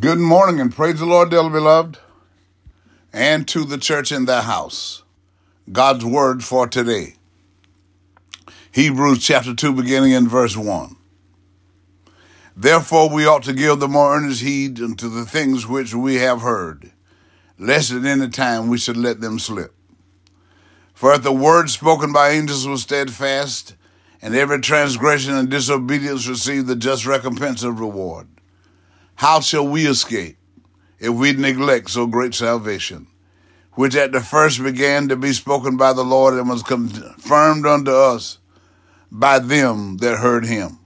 Good morning and praise the Lord, dearly beloved, and to the church in the house. God's word for today. Hebrews chapter 2, beginning in verse 1. Therefore, we ought to give the more earnest heed unto the things which we have heard, lest at any time we should let them slip. For if the word spoken by angels was steadfast, and every transgression and disobedience received the just recompense of reward, how shall we escape if we neglect so great salvation, which at the first began to be spoken by the Lord and was confirmed unto us by them that heard him?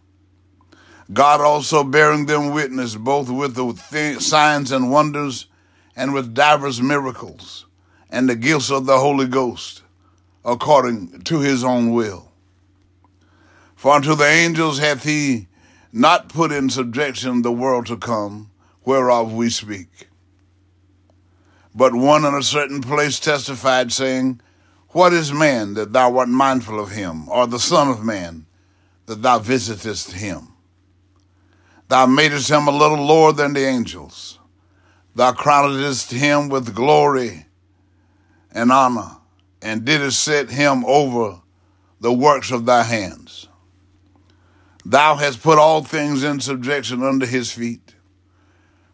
God also bearing them witness both with the th- signs and wonders and with divers miracles and the gifts of the Holy Ghost according to his own will. For unto the angels hath he not put in subjection the world to come, whereof we speak. But one in a certain place testified, saying, What is man that thou art mindful of him, or the Son of Man that thou visitest him? Thou madest him a little lower than the angels. Thou crownedest him with glory and honor, and didst set him over the works of thy hands. Thou hast put all things in subjection under his feet.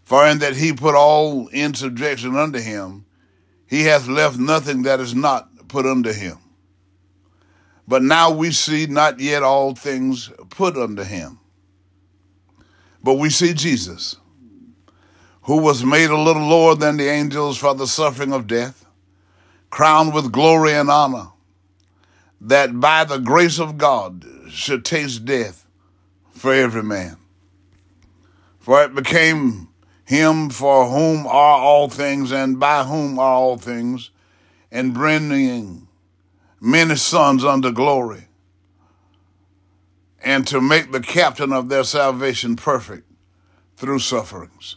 For in that he put all in subjection under him, he hath left nothing that is not put under him. But now we see not yet all things put under him. But we see Jesus, who was made a little lower than the angels for the suffering of death, crowned with glory and honor, that by the grace of God should taste death for every man. For it became him for whom are all things and by whom are all things, and bringing many sons unto glory, and to make the captain of their salvation perfect through sufferings.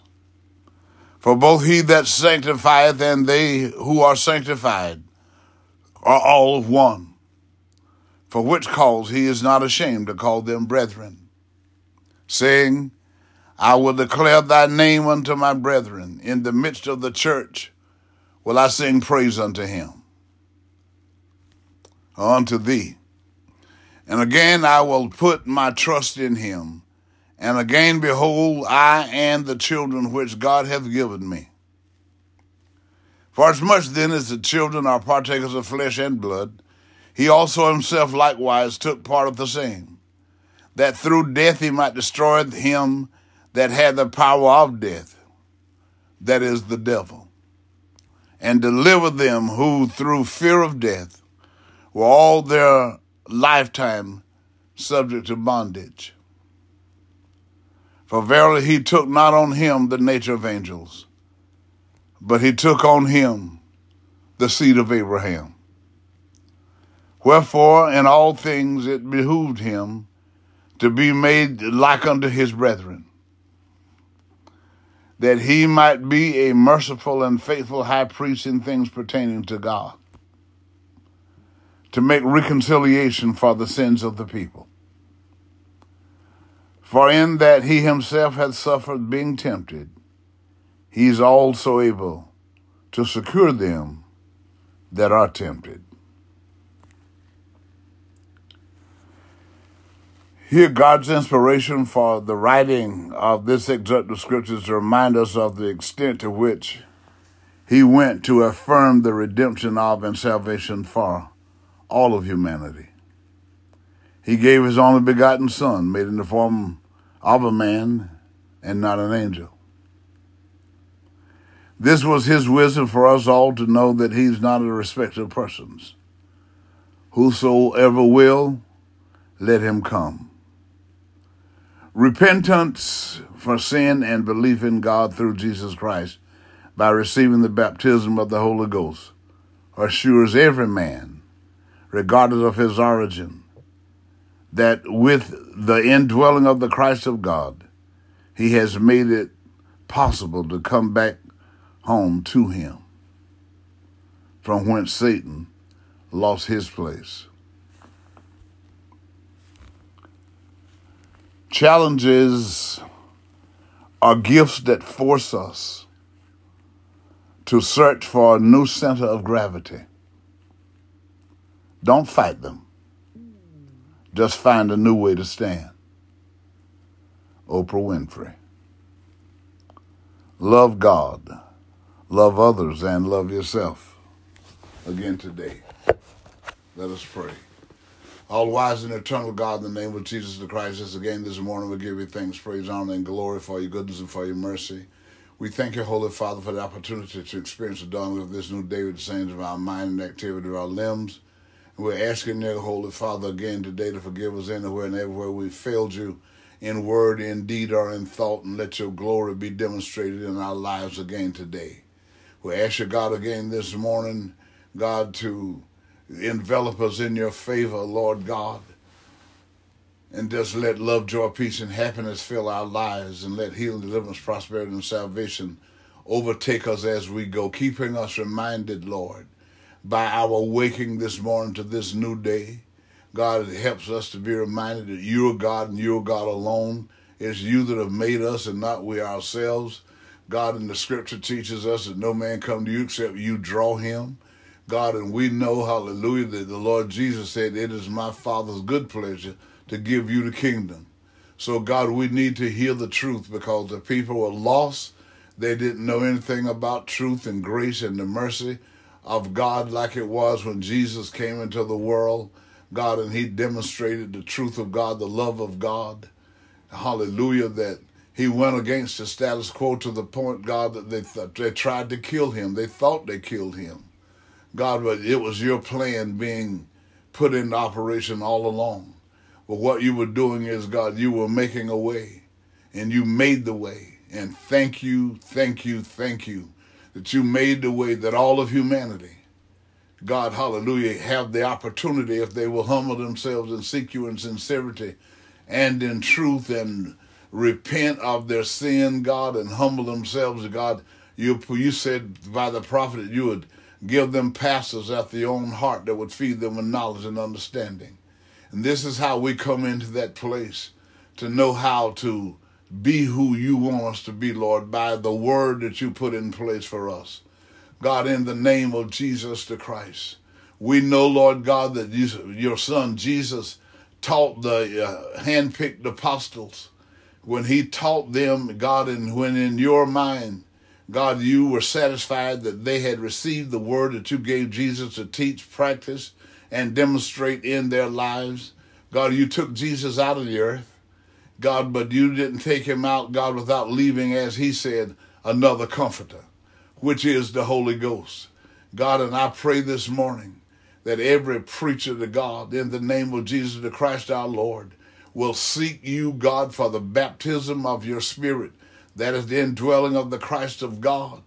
For both he that sanctifieth and they who are sanctified are all of one, for which cause he is not ashamed to call them brethren saying, I will declare thy name unto my brethren. In the midst of the church will I sing praise unto him, unto thee. And again I will put my trust in him. And again, behold, I and the children which God hath given me. For as much then as the children are partakers of flesh and blood, he also himself likewise took part of the same that through death he might destroy him that had the power of death, that is the devil, and deliver them who through fear of death were all their lifetime subject to bondage. For verily he took not on him the nature of angels, but he took on him the seed of Abraham. Wherefore in all things it behooved him to be made like unto his brethren, that he might be a merciful and faithful high priest in things pertaining to God, to make reconciliation for the sins of the people. For in that he himself hath suffered being tempted, he is also able to secure them that are tempted. Hear God's inspiration for the writing of this excerpt of scriptures to remind us of the extent to which he went to affirm the redemption of and salvation for all of humanity. He gave his only begotten Son, made in the form of a man and not an angel. This was his wisdom for us all to know that he's not a respecter of persons. Whosoever will, let him come. Repentance for sin and belief in God through Jesus Christ by receiving the baptism of the Holy Ghost assures every man, regardless of his origin, that with the indwelling of the Christ of God, he has made it possible to come back home to him from whence Satan lost his place. Challenges are gifts that force us to search for a new center of gravity. Don't fight them. Just find a new way to stand. Oprah Winfrey. Love God, love others, and love yourself. Again today, let us pray. All wise and eternal God, in the name of Jesus the Christ, this again this morning we give you thanks, praise, honor, and glory for your goodness and for your mercy. We thank you, Holy Father, for the opportunity to experience the dawn of this new day with the saints of our mind and activity of our limbs. And we're asking you, Holy Father, again today to forgive us anywhere and everywhere we failed you in word, in deed, or in thought, and let your glory be demonstrated in our lives again today. We ask you, God, again this morning, God, to envelop us in your favor, Lord God. And just let love, joy, peace, and happiness fill our lives, and let healing, deliverance, prosperity, and salvation overtake us as we go, keeping us reminded, Lord, by our waking this morning to this new day God, it helps us to be reminded that you're God and you're God alone. It's you that have made us and not we ourselves. God, in the scripture teaches us that no man come to you except you draw him. God, and we know, hallelujah, that the Lord Jesus said, It is my Father's good pleasure to give you the kingdom. So, God, we need to hear the truth because the people were lost. They didn't know anything about truth and grace and the mercy of God like it was when Jesus came into the world. God, and he demonstrated the truth of God, the love of God. Hallelujah, that he went against the status quo to the point, God, that they, th- they tried to kill him. They thought they killed him. God, but it was your plan being put into operation all along. But what you were doing is, God, you were making a way, and you made the way. And thank you, thank you, thank you that you made the way that all of humanity God, hallelujah, have the opportunity if they will humble themselves and seek you in sincerity and in truth and repent of their sin, God, and humble themselves, God. You, you said by the prophet that you would give them pastors after your own heart that would feed them with knowledge and understanding. And this is how we come into that place to know how to be who you want us to be, Lord, by the word that you put in place for us. God, in the name of Jesus the Christ. We know, Lord God, that you, your son Jesus taught the uh, handpicked apostles when he taught them, God, and when in your mind, God, you were satisfied that they had received the word that you gave Jesus to teach, practice, and demonstrate in their lives. God, you took Jesus out of the earth, God, but you didn't take him out, God, without leaving, as he said, another comforter which is the Holy Ghost. God, and I pray this morning that every preacher to God, in the name of Jesus the Christ our Lord, will seek you, God, for the baptism of your Spirit. That is the indwelling of the Christ of God.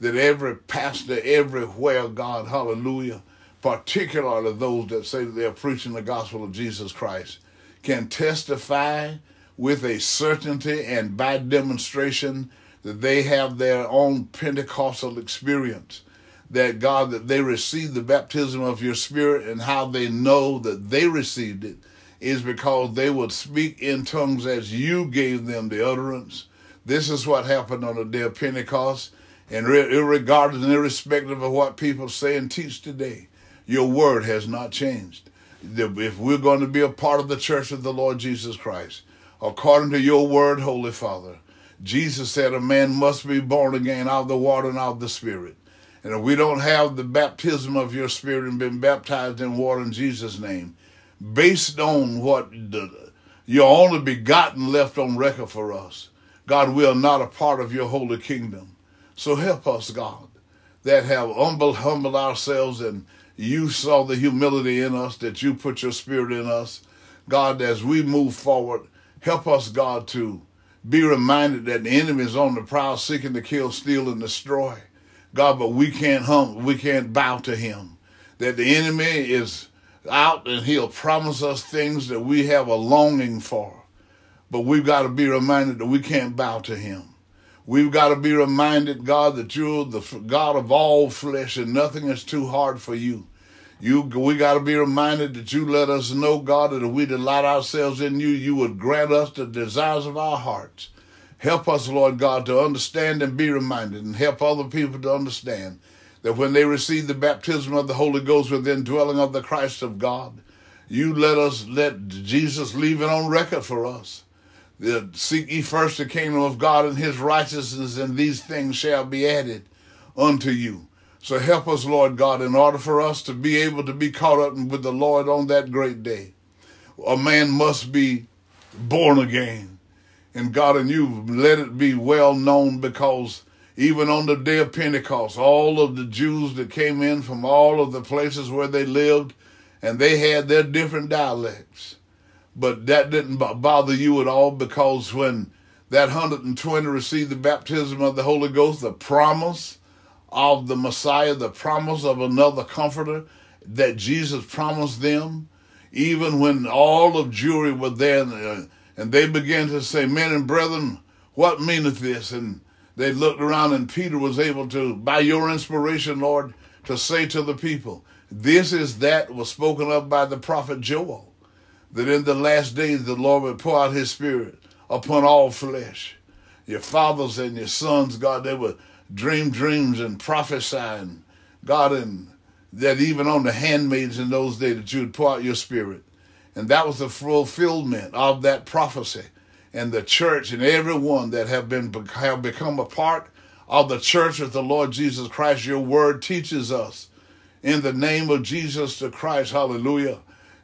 That every pastor everywhere, God, hallelujah, particularly those that say that they're preaching the gospel of Jesus Christ, can testify with a certainty and by demonstration that they have their own Pentecostal experience. That God, that they received the baptism of your spirit and how they know that they received it is because they would speak in tongues as you gave them the utterance. This is what happened on the day of Pentecost. And regardless and irrespective of what people say and teach today, your word has not changed. If we're going to be a part of the church of the Lord Jesus Christ, according to your word, Holy Father, Jesus said a man must be born again out of the water and out of the Spirit. And if we don't have the baptism of your Spirit and been baptized in water in Jesus' name, based on what the, your only begotten left on record for us, God, we are not a part of your holy kingdom. So help us, God, that have humbled, humbled ourselves and you saw the humility in us, that you put your spirit in us. God, as we move forward, help us, God, to be reminded that the enemy is on the prowl seeking to kill, steal, and destroy. God, but we can't hum, we can't bow to him. That the enemy is out and he'll promise us things that we have a longing for. But we've got to be reminded that we can't bow to him. We've got to be reminded, God, that you're the God of all flesh and nothing is too hard for you. You, we got to be reminded that you let us know, God, that if we delight ourselves in you, you would grant us the desires of our hearts. Help us, Lord God, to understand and be reminded, and help other people to understand that when they receive the baptism of the Holy Ghost within dwelling of the Christ of God, you let us let Jesus leave it on record for us. Seek ye first the kingdom of God and his righteousness, and these things shall be added unto you. So help us, Lord God, in order for us to be able to be caught up with the Lord on that great day. A man must be born again. And God, and you let it be well known because even on the day of Pentecost, all of the Jews that came in from all of the places where they lived, and they had their different dialects. But that didn't bother you at all because when that 120 received the baptism of the Holy Ghost, the promise of the Messiah, the promise of another comforter that Jesus promised them, even when all of Jewry were there, uh, and they began to say, Men and brethren, what meaneth this? And they looked around, and Peter was able to, by your inspiration, Lord, to say to the people, This is that was spoken of by the prophet Joel, that in the last days the Lord would pour out his spirit upon all flesh. Your fathers and your sons, God, they would dream dreams and prophesy, and God, and that even on the handmaids in those days that you would pour out your spirit. And that was the fulfillment of that prophecy. And the church and everyone that have been have become a part of the church of the Lord Jesus Christ, your word teaches us in the name of Jesus the Christ, hallelujah.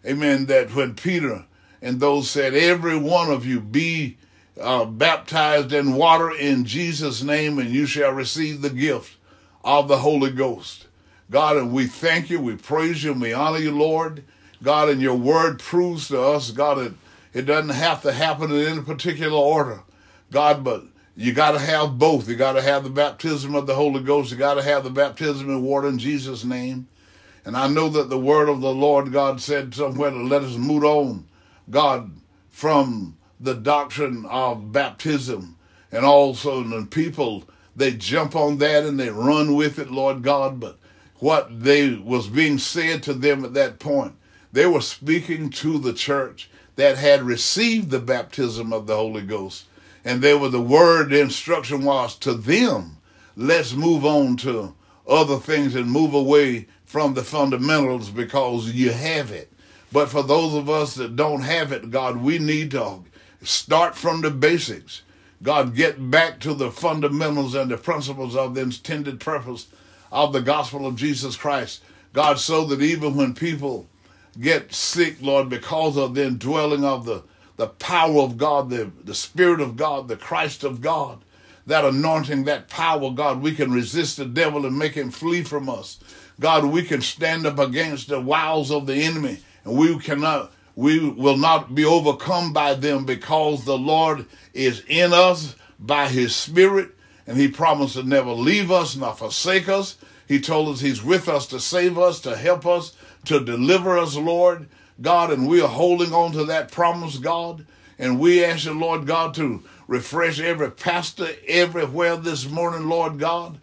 Amen. That when Peter and those said, Every one of you be uh, baptized in water in Jesus' name, and you shall receive the gift of the Holy Ghost. God, and we thank you, we praise you, and we honor you, Lord. God, and your word proves to us, God, it, it doesn't have to happen in any particular order. God, but you got to have both. You got to have the baptism of the Holy Ghost. You got to have the baptism in water in Jesus' name. And I know that the word of the Lord God said somewhere to let us move on, God, from the doctrine of baptism. And also, the people, they jump on that and they run with it, Lord God. But what they was being said to them at that point they were speaking to the church that had received the baptism of the Holy Ghost. And they were the word, the instruction was to them, let's move on to other things and move away from the fundamentals because you have it. But for those of us that don't have it, God, we need to start from the basics. God, get back to the fundamentals and the principles of the intended purpose of the gospel of Jesus Christ. God, so that even when people get sick, Lord, because of the indwelling of the, the power of God, the, the Spirit of God, the Christ of God. That anointing, that power, God, we can resist the devil and make him flee from us. God, we can stand up against the wiles of the enemy, and we cannot, we will not be overcome by them because the Lord is in us by his Spirit, and he promised to never leave us nor forsake us. He told us he's with us to save us, to help us, to deliver us, Lord God, and we are holding on to that promise, God. And we ask you, Lord God, to refresh every pastor everywhere this morning, Lord God.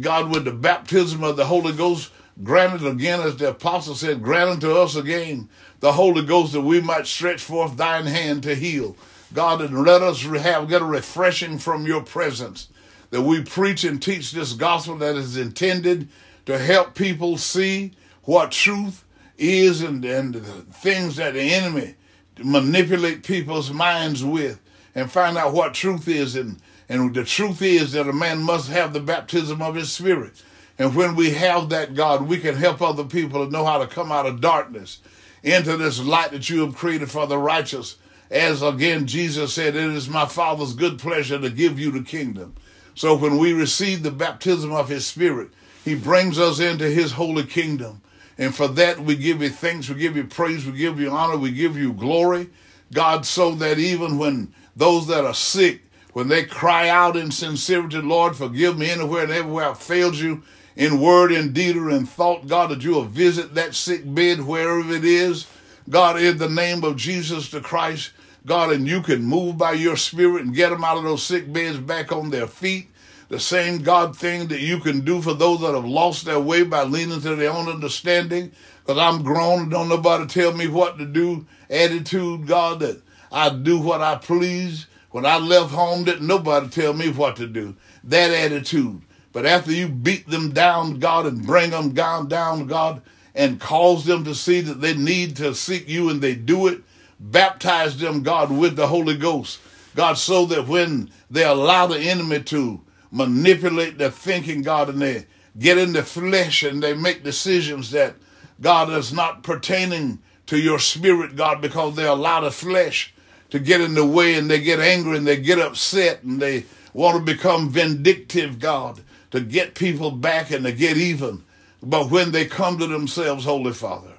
God, with the baptism of the Holy Ghost, granted again, as the apostle said, granted to us again the Holy Ghost that we might stretch forth thine hand to heal. God, and let us have get a refreshing from your presence. That we preach and teach this gospel that is intended to help people see what truth is and, and the things that the enemy manipulate people's minds with and find out what truth is and and the truth is that a man must have the baptism of his spirit and when we have that god we can help other people to know how to come out of darkness into this light that you have created for the righteous. As again jesus said it is my father's good pleasure to give you the kingdom. So when we receive the baptism of his spirit he brings us into his holy kingdom. And for that, we give you thanks, we give you praise, we give you honor, we give you glory. God, so that even when those that are sick, when they cry out in sincerity, Lord, forgive me anywhere and everywhere I've failed you in word, in deed, or in thought, God, that you will visit that sick bed wherever it is. God, in the name of Jesus the Christ, God, and you can move by your spirit and get them out of those sick beds back on their feet the same God thing that you can do for those that have lost their way by leaning to their own understanding. Because I'm grown and don't nobody tell me what to do. Attitude, God, that I do what I please. When I left home, didn't nobody tell me what to do. That attitude. But after you beat them down, God, and bring them down, down, God, and cause them to see that they need to seek you and they do it, baptize them, God, with the Holy Ghost. God, so that when they allow the enemy to manipulate their thinking, God, and they get in the flesh and they make decisions that, God, is not pertaining to your spirit, God, because they allow the flesh to get in the way and they get angry and they get upset and they want to become vindictive, God, to get people back and to get even. But when they come to themselves, Holy Father,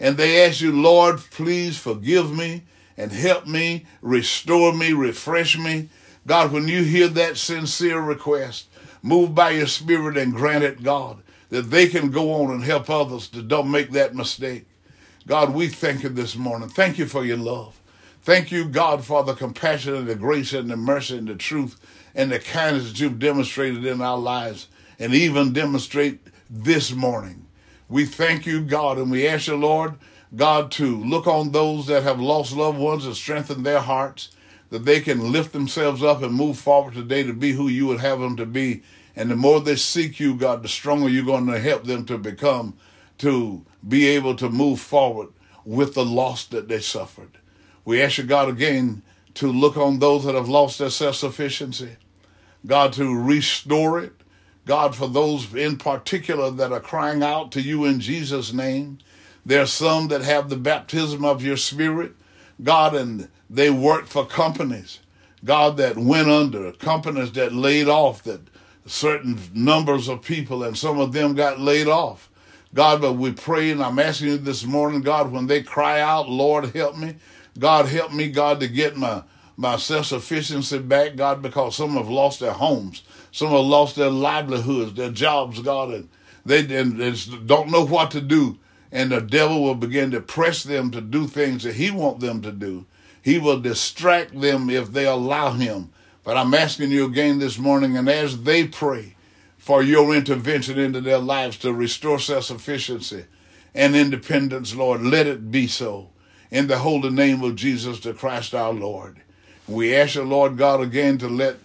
and they ask you, Lord, please forgive me and help me, restore me, refresh me. God, when you hear that sincere request, move by your spirit and grant it, God, that they can go on and help others to don't make that mistake. God, we thank you this morning. Thank you for your love. Thank you, God, for the compassion and the grace and the mercy and the truth and the kindness that you've demonstrated in our lives and even demonstrate this morning. We thank you, God, and we ask you, Lord, God, to look on those that have lost loved ones and strengthen their hearts, that they can lift themselves up and move forward today to be who you would have them to be. And the more they seek you, God, the stronger you're going to help them to become, to be able to move forward with the loss that they suffered. We ask you, God, again, to look on those that have lost their self sufficiency, God, to restore it. God, for those in particular that are crying out to you in Jesus' name. There are some that have the baptism of your spirit, God, and they work for companies, God, that went under, companies that laid off, that certain numbers of people, and some of them got laid off. God, but we pray, and I'm asking you this morning, God, when they cry out, Lord, help me. God, help me, God, to get my, my self sufficiency back, God, because some have lost their homes. Some have lost their livelihoods, their jobs, God, and they, and don't know what to do. And the devil will begin to press them to do things that he wants them to do. He will distract them if they allow him. But I'm asking you again this morning, and as they pray for your intervention into their lives to restore self sufficiency and independence, Lord, let it be so in the holy name of Jesus the Christ our Lord. We ask you, Lord God, again to let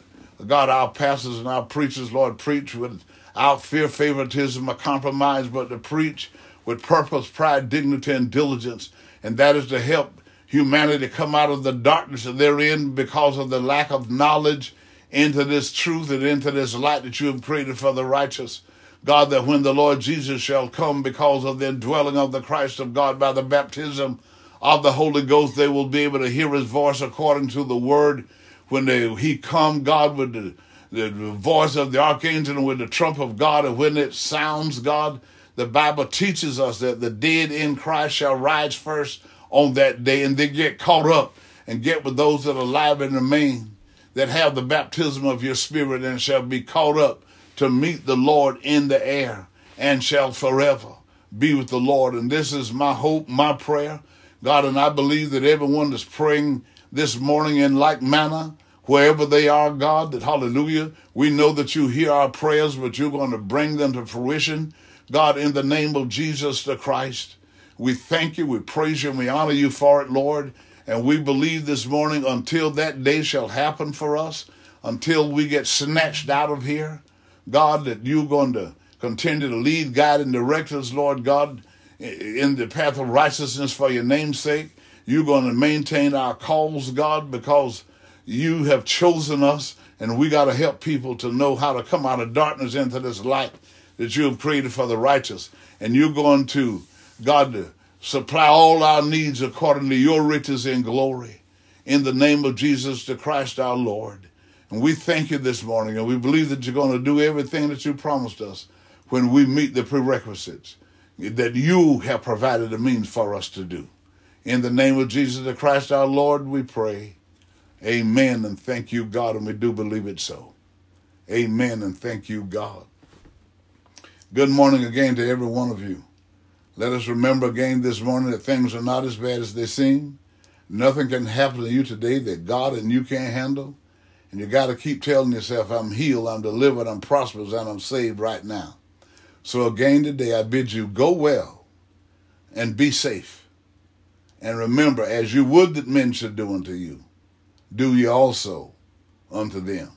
God our pastors and our preachers, Lord, preach without fear, favoritism, or compromise, but to preach with purpose, pride, dignity, and diligence. And that is to help humanity come out of the darkness that they're in because of the lack of knowledge into this truth and into this light that you have created for the righteous. God, that when the Lord Jesus shall come because of the indwelling of the Christ of God by the baptism of the Holy Ghost, they will be able to hear his voice according to the word. When they, he come, God, with the, the voice of the archangel and with the trump of God, and when it sounds, God, the Bible teaches us that the dead in Christ shall rise first on that day and then get caught up and get with those that are alive and remain, that have the baptism of your spirit and shall be caught up to meet the Lord in the air and shall forever be with the Lord. And this is my hope, my prayer God, and I believe that everyone is praying this morning in like manner, wherever they are, God, that hallelujah, we know that you hear our prayers, but you're going to bring them to fruition. God, in the name of Jesus the Christ, we thank you, we praise you, and we honor you for it, Lord. And we believe this morning until that day shall happen for us, until we get snatched out of here, God, that you're going to continue to lead, guide, and direct us, Lord God in the path of righteousness for your name's sake. You're going to maintain our cause, God, because you have chosen us, and we got to help people to know how to come out of darkness into this light that you have created for the righteous. And you're going to, God, supply all our needs according to your riches in glory. In the name of Jesus the Christ our Lord. And we thank you this morning, and we believe that you're going to do everything that you promised us when we meet the prerequisites that you have provided a means for us to do. In the name of Jesus the Christ our Lord, we pray. Amen and thank you, God, and we do believe it so. Amen and thank you, God. Good morning again to every one of you. Let us remember again this morning that things are not as bad as they seem. Nothing can happen to you today that God and you can't handle. And you got to keep telling yourself, I'm healed, I'm delivered, I'm prosperous, and I'm saved right now. So again today, I bid you go well and be safe. And remember, as you would that men should do unto you, do ye also unto them.